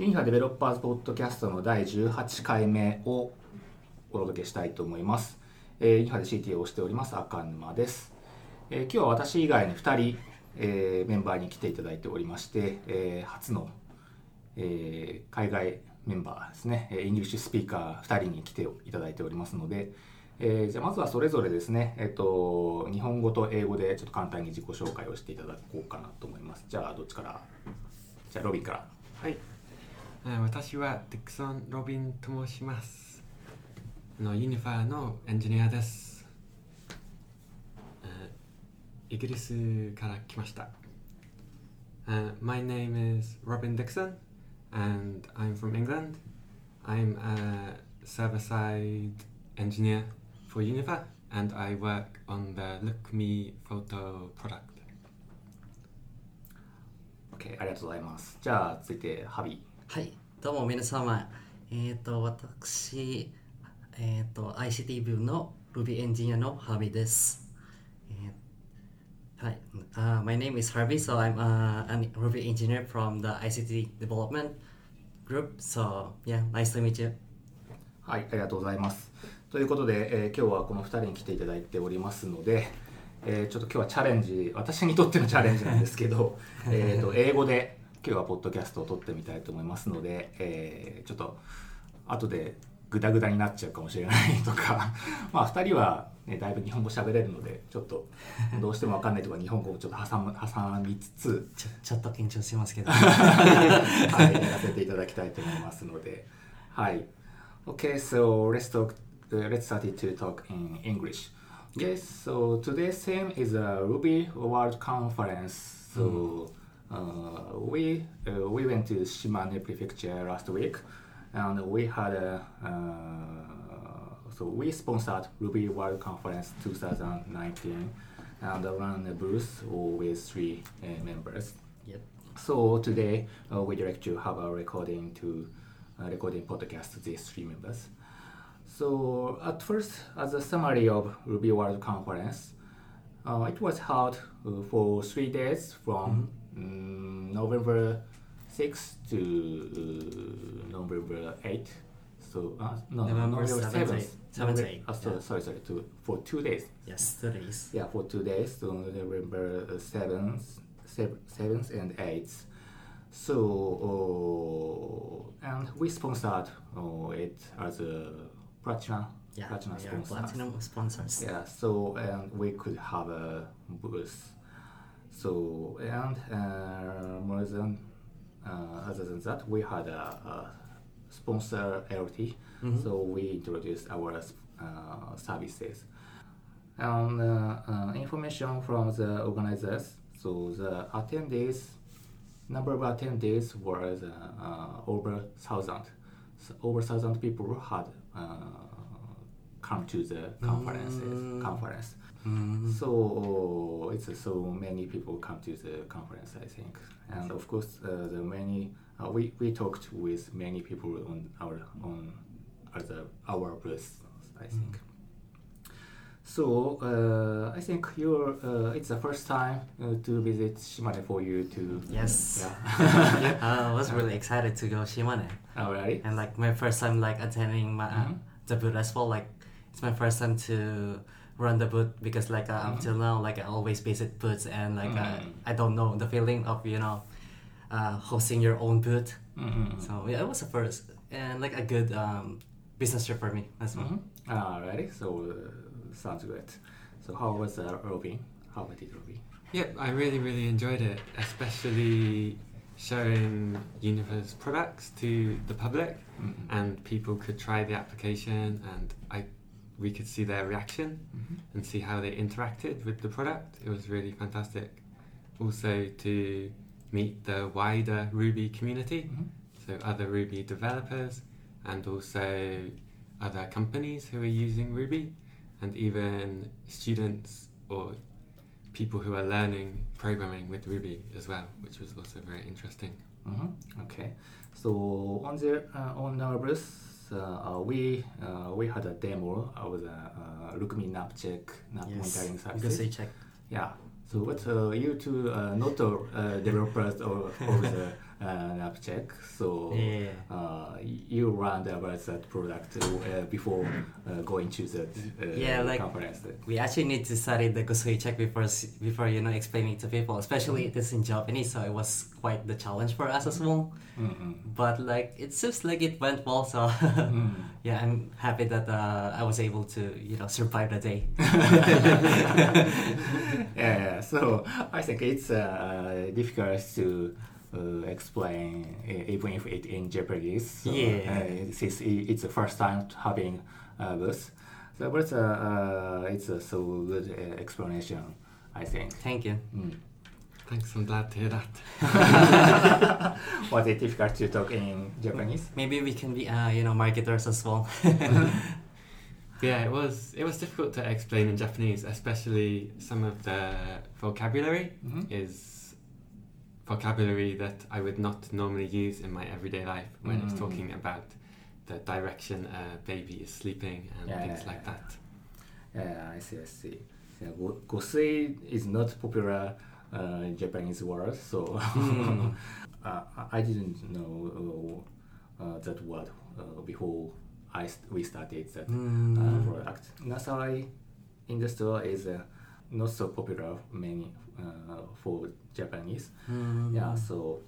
ユニファデベロッパーズポッドキャストの第18回目をお届けしたいと思います。えー、ユニファで CT をしております赤沼です。えー今日は私以外に2人、えーメンバーに来ていただいておりまして、えー初の、えー海外メンバーですね、イングリッシュスピーカー2人に来ていただいておりますので、えーじゃあまずはそれぞれですね、えっと日本語と英語でちょっと簡単に自己紹介をしていただこうかなと思います。じゃあどっちから？じゃあロビンから。はい、私はディクソン・ロビンと申しますのユニファーのエンジニアです、イギリスから来ました、Uh, My name is Robin Dixon and I'm from England I'm a server-side engineer for Unifa and I work on the Look Me photo product OK、ありがとうございます。じゃあ続いてハビーはい、どうも皆様。えっ、と、私、えっ、と、ICT 部の Ruby エンジニアのハービーです。えーはい、uh, My name is Harvey, so I'm uh, a Ruby engineer from the ICT development group. So, yeah, nice to meet you. はい、ありがとうございます。ということで、えー今日はこの2人に来ていただいておりますので、えーちょっと今日はチャレンジ、私にとってのチャレンジなんですけど、えーと英語で今日はポッドキャストを撮ってみたいと思いますので、えーちょっと後でグダグダになっちゃうかもしれないとか、まあ2人は、ね、だいぶ日本語喋れるので、ちょっとどうしても分かんないとか日本語をちょっと挟む挟みつつ、ちょちょっと緊張しますけど。はい、やらせていただきたいと思いますので。はい。Okay, so let's talk. Uh, let's start it to talk in English. Yes, so today's theme is a Ruby World Conference. So uh, we uh, we went to Shimane Prefecture last week, and we had a. Uh, so we sponsored Ruby World Conference 2019, and ran a booth with three uh, members. Yep. So today uh, we'd like to have a recording to uh, recording podcast these three members. So at first, as a summary of Ruby World Conference, uh, it was held uh, for three days from mm, November 6 to uh, November 8. So uh, no, November November 7th, 7th. 7th, November- 8th, uh, so- yeah. Sorry, sorry, to, for two days. Yes, two days. Yeah, for two days, so November uh, 7th, 7th and 8th. So, uh, and we sponsored uh, it as a platinum, Yeah, platinum we are sponsor. platinum sponsors. Yeah, so and we could have a booth. So and uh, more than uh, other than that, we had a, a sponsor LT. Mhm. So we introduced our uh, services and uh, uh, information from the organizers. So the attendees, number of attendees was uh, over thousand. So over thousand people had uh, come to the conferences. Mm. Conference. Mm. So it's so many people come to the conference, I think, and of course uh, the many uh, we we talked with many people on our on other our booth, I think. So uh, I think you're uh, it's the first time uh, to visit Shimane for you to Yes. yeah. I was really excited to go Shimane. oh, really? and like my first time like attending my the boot as well like it's my first time to run the boot because like uh, until now like I always visit boots and like uh, I don't know the feeling of you know uh, hosting your own boot Mm-hmm. so yeah it was the first and like a good um, business trip for me as well Mm-hmm. Alrighty, so uh, sounds good. So how was uh, Robin? How did Robin? Yep, I really, really enjoyed it, especially showing Unifa's products to the public, Mhm. and people could try the application, and I, we could see their reaction Mhm. and see how they interacted with the product. It was really fantastic. Also to meet the wider Ruby community, Mhm. so other Ruby developers, and also other companies who are using Ruby, and even students or people who are learning programming with Ruby as well, which was also very interesting. Mhm. Okay. So on the uh, on our booth, uh, uh, we uh, we had a demo of the uh, Lookmee NAPCheck NAP monitoring yes they check Yeah. So, what uh, you two uh, not uh, developers of, of the an app check. So Yeah. uh, you learned about that product uh, before uh, going to the uh, Yeah, like- conference. We actually need to study the Gosui check before before you know explaining to people, especially Mm-hmm. it is in Japanese, so it was quite the challenge for us as well. Mm-mm. But like it seems like it went well, so Mm. yeah, I'm happy that uh, I was able to you know survive the day. yeah, so I think it's uh, difficult to uh, explain e- even if it in Japanese. So, Yeah. uh, since it's the first time having uh, this, so but uh, uh, it's a so good uh, explanation, I think. Thank you. Mm. Thanks, I'm glad to hear that. Was it difficult to talk in Japanese? Maybe we can be uh, you know marketers as well. Yeah, it was it was difficult to explain in Japanese, especially some of the vocabulary Mhm. is vocabulary that I would not normally use in my everyday life when it's Mm. talking about the direction a baby is sleeping and Yeah, things yeah, like yeah. that. Yeah, I see, I see. Yeah, gosei is not popular uh, in Japanese word, so Mm. uh, I- didn't know uh, uh, that word uh, before I st- we started that Mm. uh, product. Nasai industry is uh, not so popular many uh, for Japanese. Mm. Yeah, so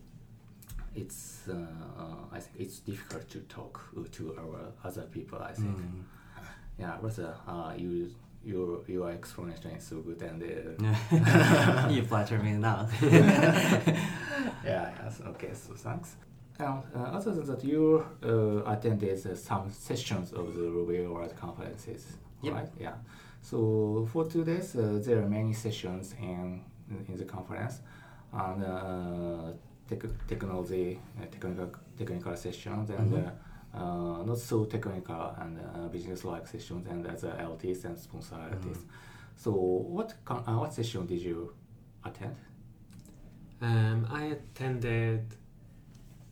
it's uh, uh, I think it's difficult to talk to our other people. I think. Mm. Yeah, but uh, uh, you your your explanation is so good and uh, you flatter me now. yeah, yes, okay, so thanks. And uh, other than that, you uh, attended uh, some sessions of the Ruby World conferences, Yep. right? Yeah. So for two days, uh, there are many sessions in in the conference, and uh, tech- technology, uh, technical technical sessions, and Mhm. uh, uh, not so technical and uh, business-like sessions, and other LTs and sponsor LTs. So what con- uh, what session did you attend? Um, I attended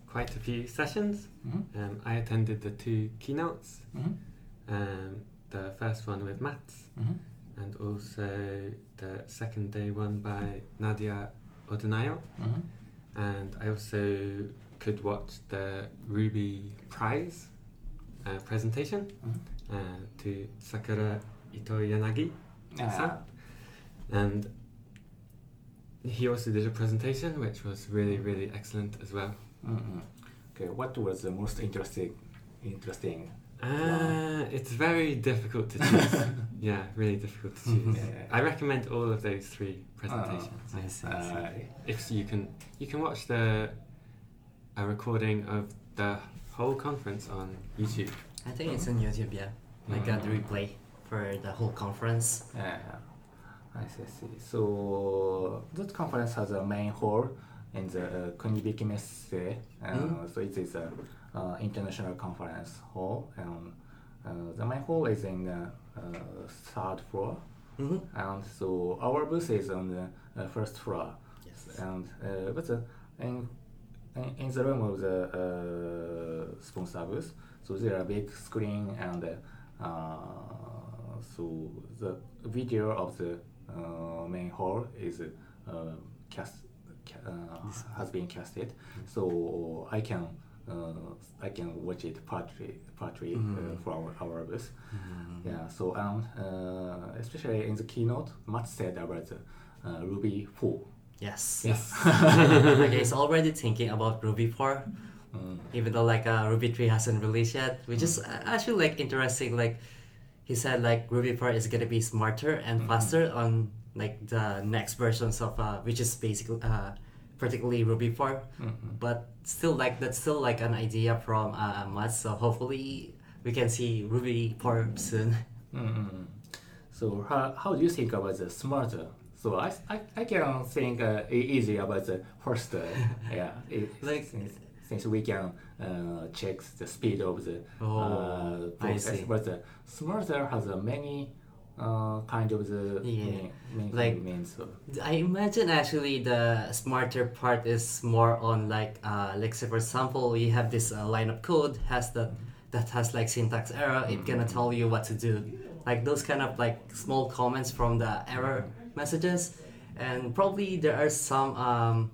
quite a few sessions. Mhm. Um, I attended the two keynotes. Mhm. Um, the first one with Matz, Mhm. and also the second day one by Nadia Odunayo. Mhm. And I also could watch the Ruby Prize uh, presentation Mhm. uh, to Sakura Itoyanagi. Yeah. san. And he also did a presentation which was really, really excellent as well. Mhm. Okay, what was the most interesting? Interesting. Uh, it's very difficult to choose. yeah, really difficult to choose. Yeah. I recommend all of those three presentations. I see, I see. Uh, If you can, you can watch the a recording of the whole conference on YouTube. I think it's on YouTube, yeah. Like uh, the replay for the whole conference. yeah. I see, I see. So that conference has a main hall in the uh, Kunibiki Messe. Uh, Mm. So it is a uh, international conference hall, and uh, the main hall is in the uh, third floor. Mm-hmm. And so our booth is on the uh, first floor. Yes. And uh, but uh, in, in in the room of the uh, sponsor booth, so there are big screen and uh, so the video of the uh, main hall is uh, cast ca- uh, has been casted, so I can. Uh, I can watch it partly, partly uh, Mhm. from our booth. Mm-hmm. Yeah, so um, uh, especially in the keynote, Matt said about the uh, Ruby 4. Yes. Yes. like he's already thinking about Ruby 4, Mm. even though like uh, Ruby 3 hasn't released yet, which is uh, actually like interesting. Like he said, like Ruby 4 is gonna be smarter and Mhm. faster on like the next versions of uh, which is basically uh, particularly Ruby 4. Mhm. But still, like that's still like an idea from uh, Matt. So hopefully we can see Ruby 4 soon. Mm-hmm. So how, how do you think about the smarter? So I, I, I can think uh, easy about the first, uh, yeah, it, Like- since, since we can uh, check the speed of the Oh, uh, I process, see. but the smarter has a many uh, kind of the Yeah. main, main Like- means. So. I imagine actually the smarter part is more on like uh like say for example you have this uh, line of code has that that has like syntax error it gonna tell you what to do like those kind of like small comments from the error messages and probably there are some um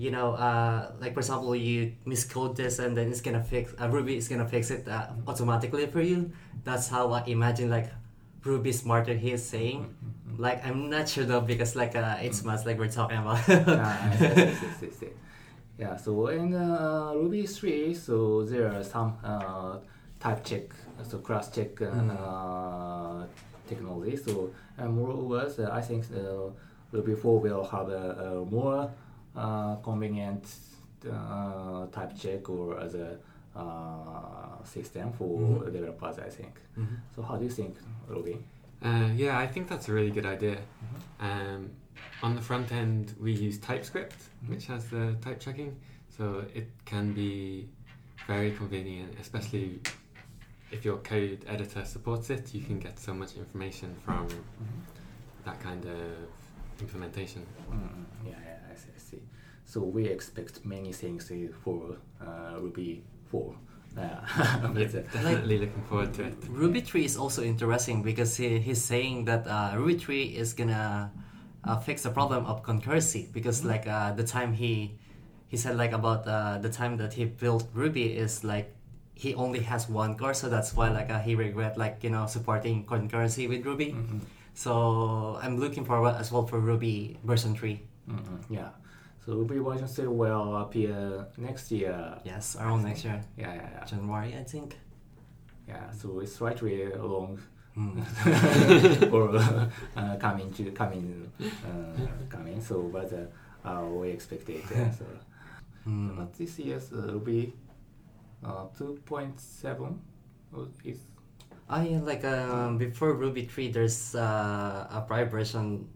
you know, uh, like for example, you miscode this and then it's gonna fix. Uh, Ruby is gonna fix it uh, automatically for you. That's how I imagine like Ruby smarter he is saying. Like I'm not sure though because like uh, it's much like we're talking about. Ah, yes, yes. Yeah, so in uh, Ruby 3, so there are some uh, type check, so cross check uh, uh, technology. So, and moreover, so I think uh, Ruby 4 will have a, a more uh, convenient uh, type check or other uh, system for developers, I think. So, how do you think, Ruby? Uh, yeah, I think that's a really good idea. Um, on the front end, we use TypeScript, which has the type checking, so it can be very convenient, especially if your code editor supports it. You can get so much information from that kind of implementation. Mm, yeah, yeah, I see, I see. So we expect many things for uh, Ruby 4. Uh, Yeah, definitely looking forward to it. Ruby 3 is also interesting because he, he's saying that uh, Ruby 3 is gonna uh, fix the problem of concurrency because like uh, the time he he said like about uh, the time that he built Ruby is like he only has one core so that's why like uh, he regret like you know supporting concurrency with Ruby. mhm, So I'm looking forward as well for Ruby version 3. mhm, yeah. So Ruby version 3 will appear next year. Yes, around next year, Yeah, yeah, yeah. January I think. Yeah, so it's slightly long Mm. for uh, coming to coming uh, coming. So, but uh, uh, we expect it. Yeah, so. Mm. But this year's uh, Ruby uh, 2.7 is I yeah, like um, before Ruby 3, there's uh, a prior version,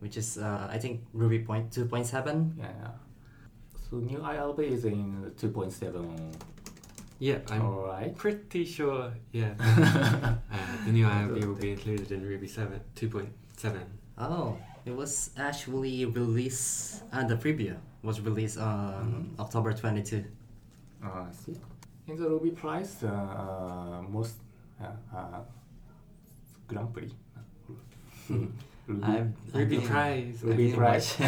which is uh, I think Ruby point 2.7. yeah. yeah. So new IRB is in 2.7. Yeah, I'm All right. pretty sure. Yeah, uh, the new IRB will be included in Ruby 7 2.7. Oh, it was actually released, and the preview was released on October 22. Uh, I see. In the Ruby price, uh, uh, most uh, uh, Grand Prix. Mm-hmm. Ruby, Ruby price, Ruby price,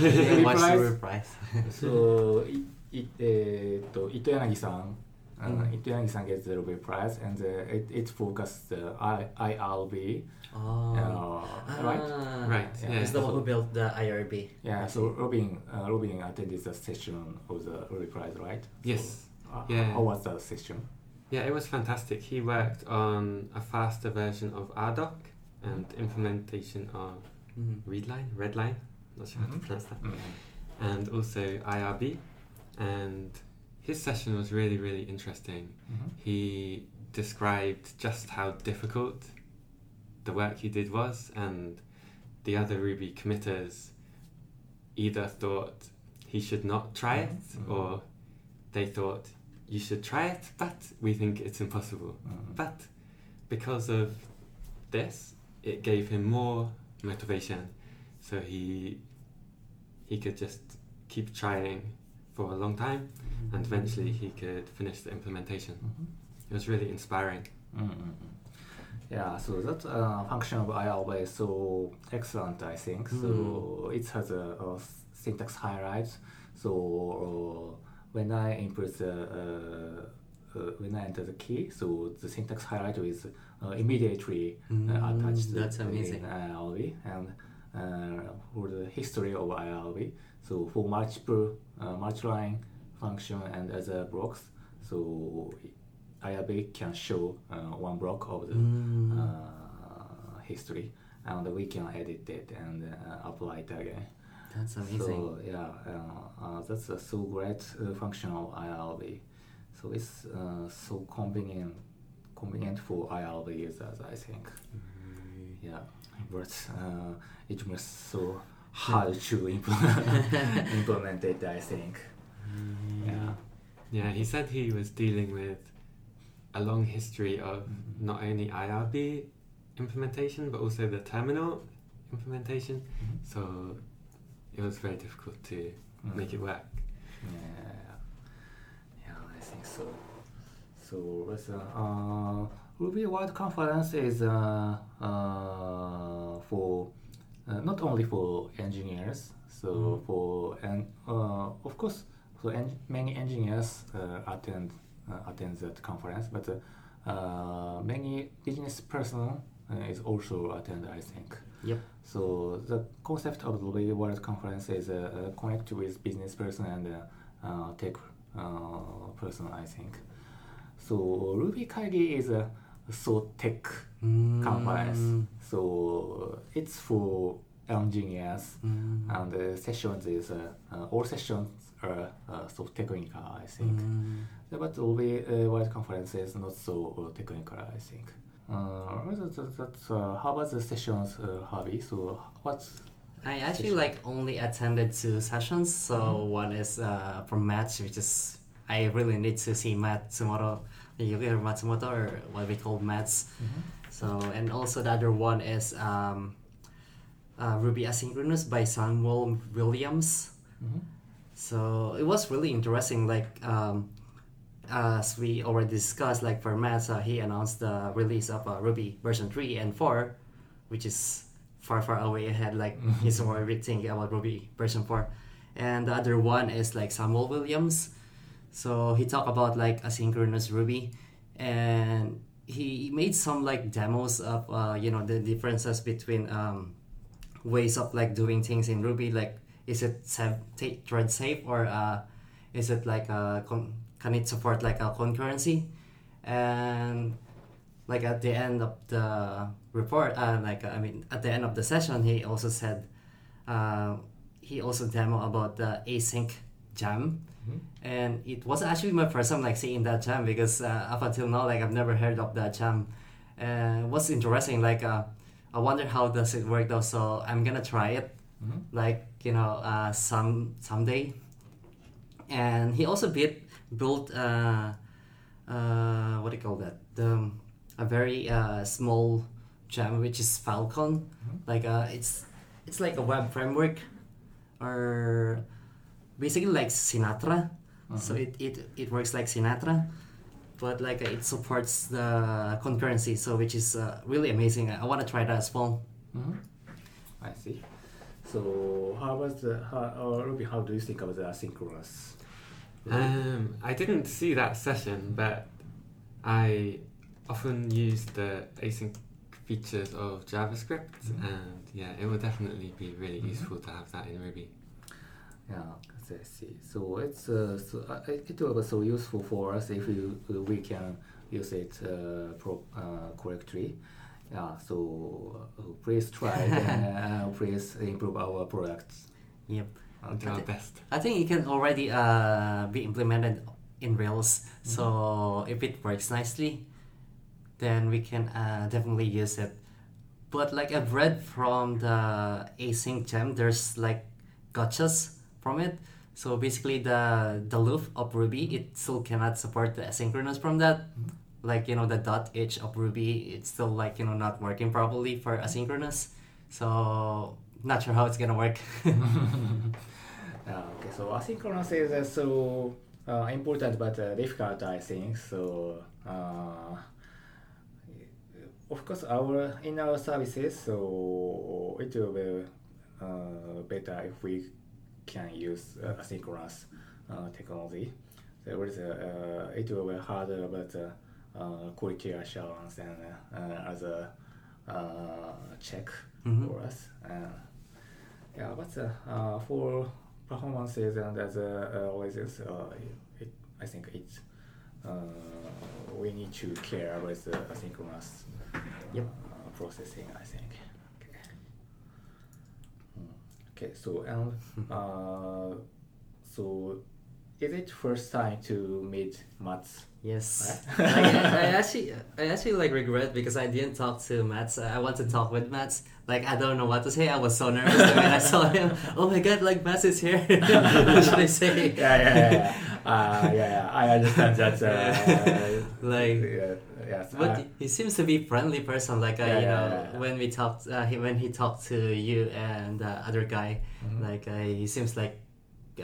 Ruby price. so it, eh, it, uh, Ito san uh, mm. Ito Yanagisan gets the Ruby price, and uh, it it focuses the uh, I, IRB. Oh. Uh, ah. right. Ah, right. Yeah. yeah. It's the one who built the IRB. Yeah. So Robin, uh, Robin attended the session of the Ruby price, right? Yes. So, uh, yeah. How was the session? Yeah, it was fantastic. He worked on a faster version of RDoc and implementation of Mm. Readline, Redline, not sure how to Mhm. pronounce that, Mm. and also IRB. And his session was really, really interesting. Mhm. He described just how difficult the work he did was, and the other Ruby committers either thought he should not try it, Mhm. or they thought you should try it, but we think it's impossible. Mhm. But because of this, it gave him more motivation, so he he could just keep trying for a long time, and eventually he could finish the implementation. Mhm. It was really inspiring. Mm-mm. Yeah, so that uh, function of IRB is so excellent, I think. So it has a, a syntax highlights. So uh, when I input the uh, uh, when I enter the key, so the syntax highlighter is uh, immediately uh, Mm, attached that's in amazing. IRB and uh, for the history of IRB. So for multiple uh, multi-line function and other blocks, so IRB can show uh, one block of the Mm. uh, history, and we can edit it and uh, apply it again. That's amazing. So yeah, uh, uh, that's a so great uh, function of IRB. So it's uh, so convenient, convenient for IRB users, I think. Yeah, but uh, it was so hard to implement, implement it, I think. Yeah. Yeah, he said he was dealing with a long history of Mhm. not only IRB implementation but also the terminal implementation. Mhm. So it was very difficult to Mm. make it work. Yeah, yeah, I think so. So let's, uh, uh, Ruby World Conference is uh, uh, for uh, not only for engineers, So for and uh, of course, so en- many engineers uh, attend uh, attend that conference, but uh, uh, many business person uh, is also attend. I think. Yep. So the concept of the Ruby World Conference is uh, uh, connect with business person and uh, uh, tech uh, person. I think. So Ruby Kaigi is a so tech conference. Mm. So it's for engineers Mm. and the sessions is uh, uh, all sessions are uh, so technical. I think. Mm. But Ruby uh, World Conference is not so uh, technical. I think. Uh, that, that, that's, uh, how about the sessions, uh, Harvey? So what's I actually like only attended two sessions. So one is uh, from Matt, which is I really need to see Matt tomorrow. Yuki Matsumoto or what we call Matz. So and also the other one is um, uh, Ruby Asynchronous by Samuel Williams. Mhm. So it was really interesting. Like um, as we already discussed, like for Matt, uh, he announced the release of uh, Ruby version three and four, which is far far away ahead. Like he's already thinking about Ruby version four, and the other one is like Samuel Williams. So he talked about like asynchronous Ruby, and he made some like demos of uh, you know the differences between um, ways of like doing things in Ruby. Like is it safe, thread safe or uh, is it like a con- can it support like a concurrency? And like at the end of the report, uh, like I mean at the end of the session, he also said uh, he also demo about the async gem Mhm. and it was actually my first time like seeing that gem because uh, up until now like I've never heard of that gem. Uh, what's interesting like uh, I wonder how does it work though. So I'm gonna try it Mhm. like you know uh, some someday. And he also built built uh, uh, what do you call that the a very uh, small gem which is Falcon. Like uh, it's it's like a web framework or basically like Sinatra. So it, it, it works like Sinatra, but like it supports the concurrency, so which is uh, really amazing. I, want to try that as well. Mhm. I see. So how was the how, uh, Ruby? How do you think of the asynchronous? Um, I didn't see that session, but I often use the async features of JavaScript, Mhm. and yeah, it would definitely be really Mhm. useful to have that in Ruby. Yeah, I see. So it's uh, so uh, it will be so useful for us if you, uh, we can use it uh, pro, uh, correctly. Yeah. So uh, please try and uh, please improve our products. Yep. I'll do our best. I think it can already uh, be implemented in Rails. So if it works nicely, then we can uh, definitely use it. But like I've read from the async gem, there's like gotchas from it. So basically, the the loop of Ruby it still cannot support the asynchronous from that. Like you know the dot h of Ruby, it's still like you know not working properly for asynchronous. So not sure how it's gonna work. Uh, okay, so asynchronous is uh, so uh, important but uh, difficult, I think. So, uh, of course, our in our services, so it will be uh, better if we can use uh, asynchronous uh, technology. So it, is, uh, it will be harder, but uh, uh, quality assurance and uh, as a uh, check Mhm. for us. Uh, yeah, but uh, uh, for performances and as always uh, it, I think it's we need to care with the asynchronous Yep. uh, processing. I think. Okay. Okay. So and uh, so is it first time to meet Matz? Yes. Right? I, I actually, I actually like regret because I didn't talk to Matz. I want to talk with Matz. Like I don't know what to say. I was so nervous when I saw him. Oh my god! Like Matz is here. what should I say? yeah, yeah, yeah. Yeah. Uh, yeah, yeah. I understand that. Uh, Like- yeah, yes. But uh, he seems to be friendly person. Like uh, Yeah, you know, yeah, when we talked, uh, he, when he talked to you and the other guy, Mhm. like uh, he seems like,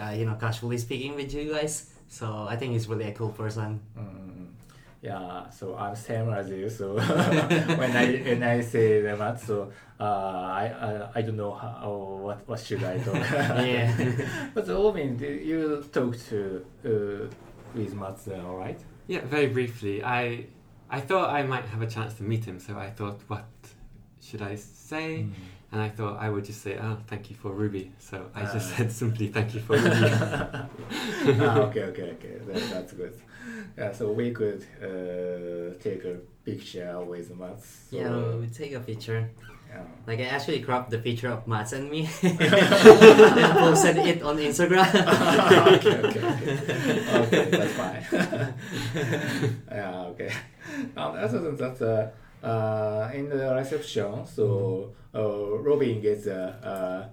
uh, you know, casually speaking with you guys. So I think he's really a cool person. Mm, Yeah, so I'm same as you. So when I when I say the math, so uh, I, I I don't know how what what should I talk. Yeah. but Robin, did you talk to uh, with Matz, uh, all right? Yeah, very briefly. I I thought I might have a chance to meet him, so I thought, what should I say? Mm. And I thought I would just say, oh, thank you for Ruby. So I just Ah. said simply, thank you for Ruby. ah, okay, okay, okay. That, that's good. Yeah, so we could uh, take a picture with Matz. So, Yeah, we take a picture. yeah. Like I actually cropped the picture of Matz and me, then posted it on Instagram. okay, okay, okay. Okay, that's fine. yeah, okay. Um, other than that, uh, uh, in the reception, so oh, Robin gets a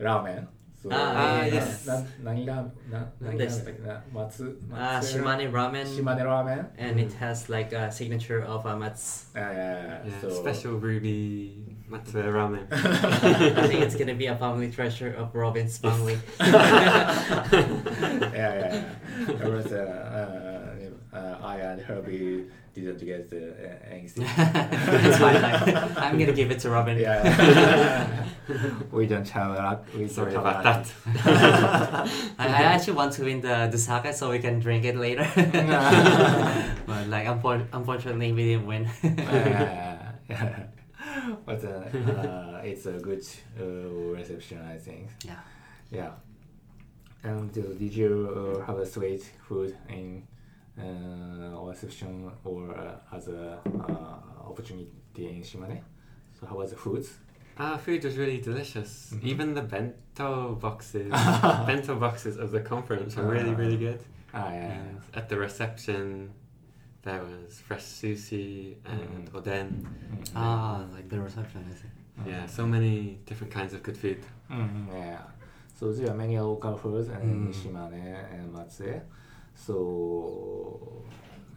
uh, ramen. So, ah, uh, yes. Nani ramen? Nani ramen? Matsu, ah, matsu, uh, Shimane ramen. Shimane ramen. And mm. it has like a signature of a matsu. Uh, yeah, yeah, yeah. So, special ruby matsu ramen. I think it's gonna be a family treasure of Robin's family. yeah, yeah, yeah. There was a, uh, uh, I and Harvey didn't get uh, anything. It's fine. I'm, I'm gonna give it to Robin. Yeah. we don't have a lot. We Sorry don't have about a that. I, I actually want to win the, the sake so we can drink it later. but like unfortunately we didn't win. yeah, yeah. But uh, uh, it's a good uh, reception, I think. yeah. Yeah. And uh, did you uh, have a sweet food in uh, reception or uh, as a uh, opportunity in Shimane? So how was the food? Our food was really delicious. Mhm. Even the bento boxes, bento boxes of the conference were really, Ah. really good. Ah, yeah. And at the reception, there was fresh sushi and Mm. oden. Mm. Ah, like the reception, is it? Yeah, so many different kinds of good food. Mm, yeah. So there are many local foods in Mm. Shimane and Matsue. So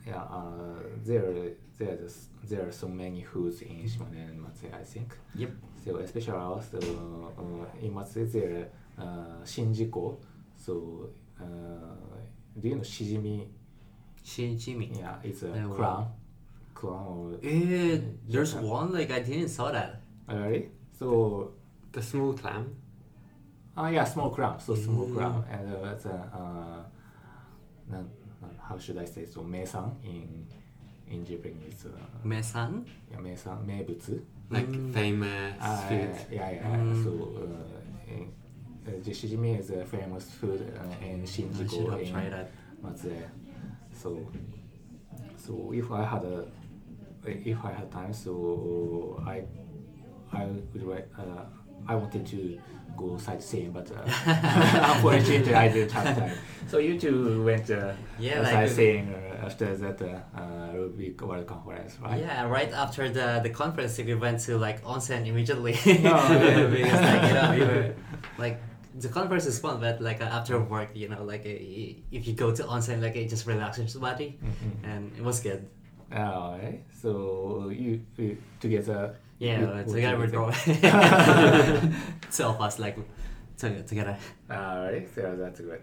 yeah, uh, there there is- there are so many foods in Shimane and Matsue, I think. Yep. So especially also uh, in Matsue there uh, Shinjiko. So uh, do you know shijimi? Shinjimi. Yeah, it's a well- crown. Crown or Eh, there's one like I didn't saw that. Alright. So The small clam. Ah, yeah, small crown. So small Mm. crown, and uh, it's a uh, nan- nan- how should I say so? Meisan in in Japanese. Uh, Mesan. yeah, meisan, 名物. Like Mm. famous Ah, food. yeah, yeah. Mm. So uh, in, uh, the is a famous food uh, in I should Shinjuku have in tried that. Matsue. So, so if I had a, if I had time, so I, I would like, uh, I wanted to go sightseeing, but uh, unfortunately I didn't have time. So you two went uh, Yeah, uh, like- sightseeing uh, after that uh, uh, Ruby World Conference, right? Yeah, right after the the conference, we went to like onsen immediately. yeah. because like you know we were like the conference is fun, but like uh, after work, you know, like uh, if you go to onsen, like it just relaxes your body, Mhm. and it was good. Alright. So you, you together. Yeah, you- uh, together with together. Roy, two of us like to, together. Alright, so that's good.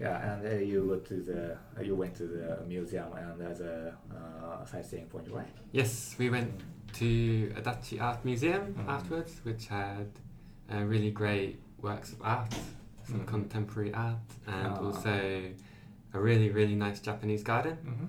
Yeah, and uh, you go to the uh, you went to the museum and there's a uh, sightseeing point, right? Yes, we went to Adachi Art Museum Mhm. afterwards, which had uh, really great works of art, some Mhm. contemporary art, and Ah. also a really, really nice Japanese garden. Mm-hmm.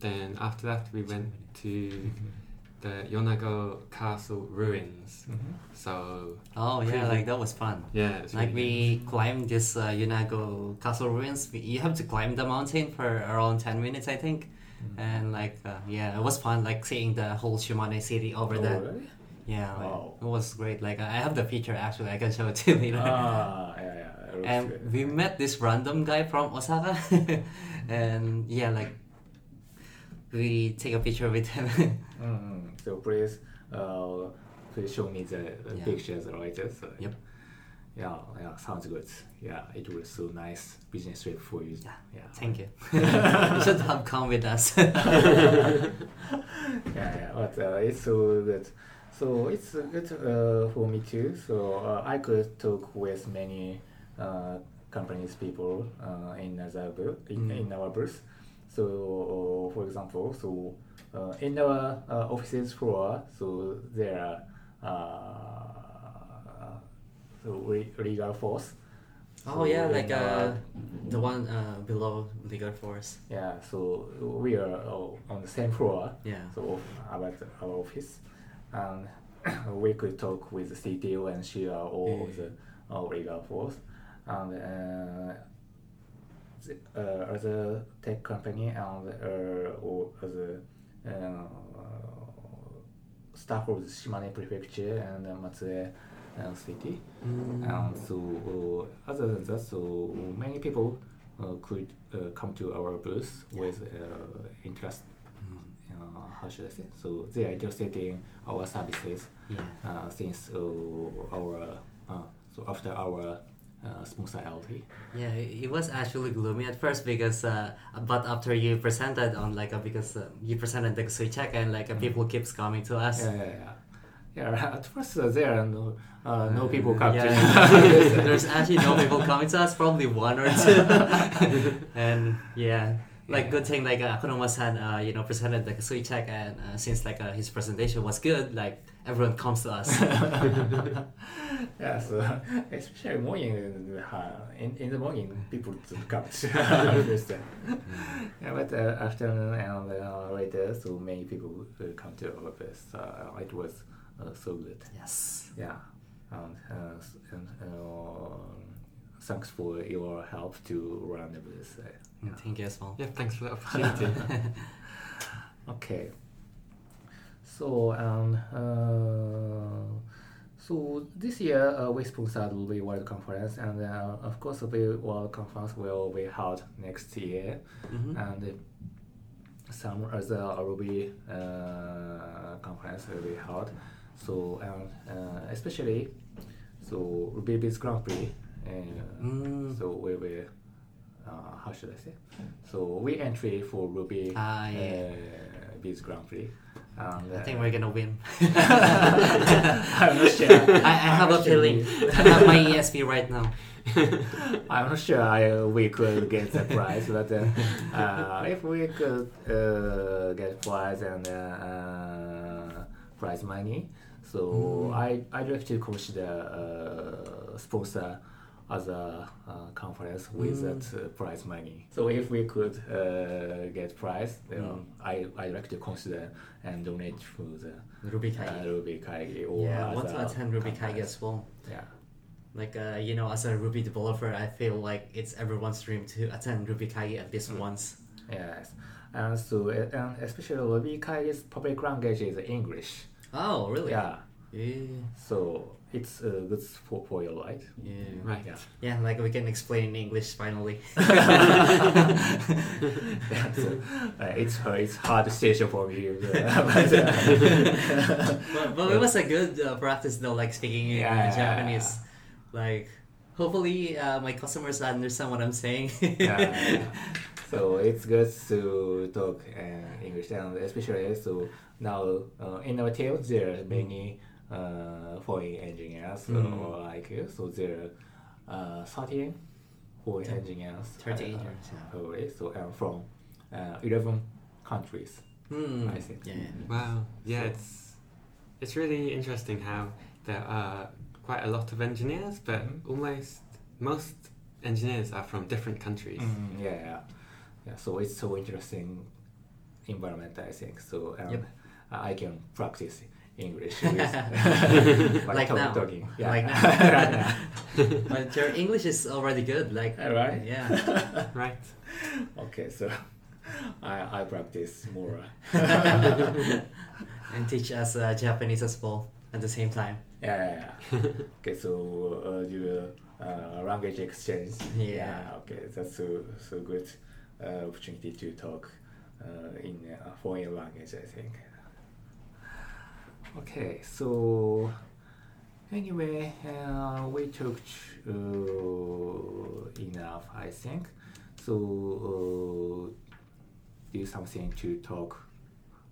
Then after that, we went to the Yonago Castle ruins. Mm-hmm. So Oh yeah, like that was fun. yeah, it's Like really we climbed this uh, Yonago castle ruins. We, you have to climb the mountain for around ten minutes, I think. And like uh, yeah, it was fun. Like seeing the whole Shimane city over oh, there. really? Yeah, like, Wow. it was great. Like I have the picture actually. I can show it to you later. ah, yeah, yeah. it looks and good. we met this random guy from Osaka, and yeah, like we take a picture with him. Mm-hmm. So please, uh, please show me the, the Yeah. pictures later. So, Yep. Yeah, yeah, sounds good. Yeah, it was so nice business trip for you. Yeah, yeah. Thank you. you should have come with us. yeah, yeah, but uh, it's so good. So it's uh, good uh, for me too. So uh, I could talk with many uh, companies people uh, in in, Mm. in our booth. So, for example, so uh, in our uh, offices floor, so there are uh, so re- LegalForce. Oh yeah, in like uh, the one uh, below LegalForce. yeah. So we are uh, on the same floor. Yeah. So about our office, and we could talk with the CTO and CEO of the uh, LegalForce, and uh, the, uh, other tech company and uh, or the uh, staff of the Shimane Prefecture and uh, Matsue uh, City. And so, uh, other than that, so many people uh, could uh, come to our booth with uh, interest. Uh, how should I say? So they are interested in our services Yeah. uh, since uh, our uh, so after our uh, sponsor LT. Yeah, it was actually gloomy at first because, uh, but after you presented on like, uh, because uh, you presented the Sui check and like uh, people keeps coming to us. Yeah, yeah, yeah. Yeah, at first uh, there are no, uh, no people come Yeah, to there's actually no people coming to us, probably one or two. and yeah, like good thing like uh, Akanuma-san, uh, you know, presented the Sui check and uh, since like uh, his presentation was good, like everyone comes to us. yeah, so especially morning, uh, in, in the morning, people come understand. yeah, but uh, afternoon and uh, later, so many people uh, come to our office. Uh, it was uh, so good. yes. Yeah, and, uh, and uh, thanks for your help to run the booth. Yeah. Thank you as well. Yeah, thanks for the opportunity. Okay. So um uh, so this year uh, we sponsored Ruby World Conference and uh, of course the World Conference will be held next year Mhm. and some other Ruby uh, conference will be held. So um, uh, especially so Ruby Biz Grand Prix. Uh, Mm. So we will uh, how should I say? So we entry for Ruby Ah, yeah. uh, Biz Grand Prix. And, I think uh, we're gonna win. I'm not sure. I, I have a feeling. I have my ESP right now. I'm not sure I, we could get the prize, but uh, uh, if we could uh, get prize and uh, uh, prize money, so I I'd like to consider uh, sponsor other uh, conference with that uh, prize money. So if we could uh, get prize, then I I like to consider and donate for the Ruby uh, Kaigi. Ruby Kaigi or Yeah, I want to attend Ruby Kaigi as well. Yeah. Like uh, you know, as a Ruby developer, I feel like it's everyone's dream to attend Ruby Kaigi at least once. Yes, and so and especially Ruby Kai's public language is English. Oh, really? Yeah, Yeah. so it's uh, good for, for your life. Yeah. right. Yeah. Yeah, like we can explain in English finally. Yeah, so, uh, it's uh, it's hard situation for me. uh, but, uh, but, but it was a good uh, practice though, like speaking in Yeah. Japanese. Like, hopefully, uh, my customers understand what I'm saying. yeah. So it's good to talk uh, English, and especially so now uh, in our team there are many uh, foreign engineers Mm. or like you. So there are uh, 13 foreign Thir- engineers. 30 uh, engineers, yeah. probably. So I'm from uh, 11 countries. Hmm. I think Yeah. Wow. Yeah, So- it's it's really interesting how there are quite a lot of engineers, but Mhm. almost most engineers are from different countries. Mm, yeah, yeah, yeah. So it's so interesting environment, I think. So um, Yep. I can practice English with, by Like talk- now. talking. Yeah. Like now. right now. But your English is already good. Like, Right. Yeah. Right. okay, so I I practice more. and teach us uh, Japanese as well at the same time. Yeah, yeah, yeah. okay, so uh, do uh, language exchange. Yeah. okay, that's so so good uh, opportunity to talk uh, in a foreign language. I think. Okay, so anyway, uh, we talked uh, enough, I think. So uh, do something to talk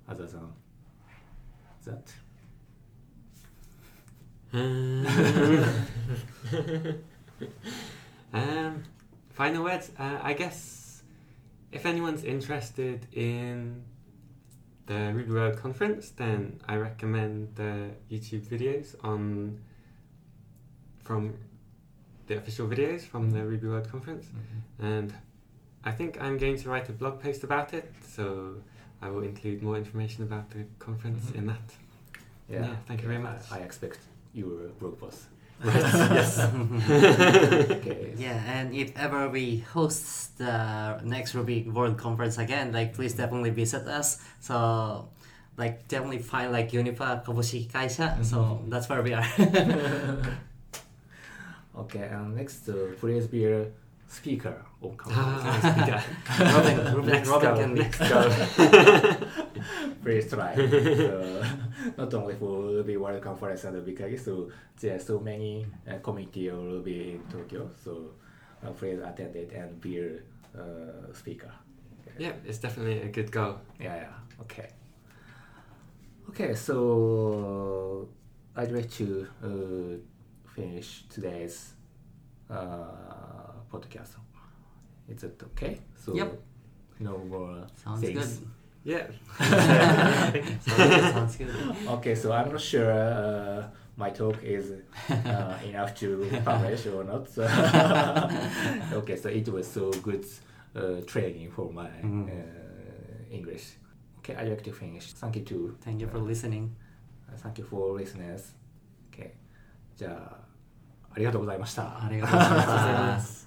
other than that. um, final words. Uh, I guess if anyone's interested in the Ruby World conference, then I recommend the YouTube videos on from the official videos from the Ruby World conference, and I think I'm going to write a blog post about it. So I will include more information about the conference Mhm. in that. Yeah, thank you very much. I, I expect your blog post. Yes. Okay. Yeah, and if ever we host the next Ruby World Conference again, like please definitely visit us. So, like definitely find like Unifa Kabushiki Kaisha. So that's where we are. Okay, and next, uh, please be speaker of Ah, conference. speaker. Robin, Robin, Next Robin can be. next go. Please try. so, not only for Ruby World Conference and Ruby so there are so many uh, community of Ruby in Tokyo. So uh, please attend it and be a uh, speaker. yeah, it's definitely a good goal. Yeah, yeah. Okay. Okay, so I'd like to uh, finish today's uh, podcast. Is it okay? So Yep. no more Sounds things. good. Yeah. Sounds good. Okay, so I'm not sure uh, my talk is uh, enough to publish or not. So okay, so it was so good uh, training for my Mhm. uh, English. Okay, I'd like to finish. Thank you to Thank you for listening. Thank you for listeners. Okay. じゃあ、ありがとうございました。ありがとうございありがとうございま。ます